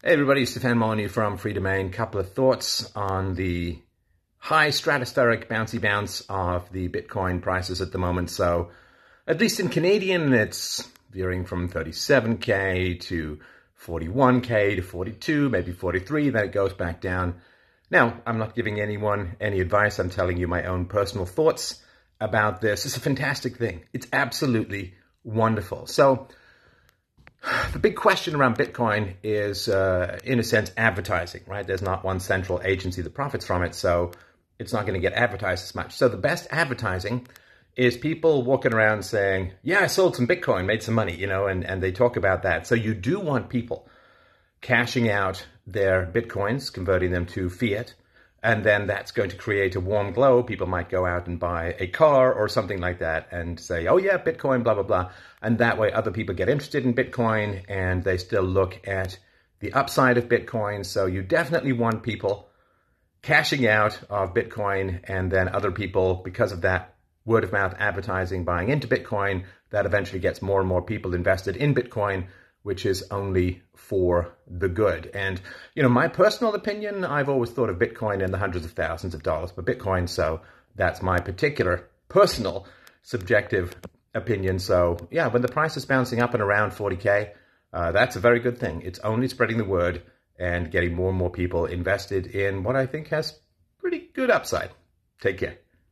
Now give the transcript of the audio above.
Hey everybody, Stefan Molyneux from Freedomain. Couple of thoughts on the high stratospheric bouncy bounce of the Bitcoin prices at the moment. So, at least in Canadian, it's veering from 37k to 41k to 42, maybe 43. Then it goes back down. Now, I'm not giving anyone any advice. I'm telling you my own personal thoughts about this. It's a fantastic thing. It's absolutely wonderful. So, the big question around Bitcoin is, uh, in a sense, advertising, right? There's not one central agency that profits from it, so it's not going to get advertised as much. So the best advertising is people walking around saying, "Yeah, I sold some Bitcoin, made some money," you know, and and they talk about that. So you do want people cashing out their Bitcoins, converting them to fiat, and then that's going to create a warm glow. People might go out and buy a car or something like that and say, oh, yeah, Bitcoin, blah, blah, blah. And that way, other people get interested in Bitcoin and they still look at the upside of Bitcoin. So you definitely want people cashing out of Bitcoin and then other people, because of that word of mouth advertising, buying into Bitcoin. That eventually gets more and more people invested in Bitcoin which is only for the good. And, you know, my personal opinion, I've always thought of Bitcoin in the hundreds of thousands of dollars per Bitcoin. So that's my particular personal subjective opinion. So, yeah, when the price is bouncing up and around 40K, uh, that's a very good thing. It's only spreading the word and getting more and more people invested in what I think has pretty good upside. Take care.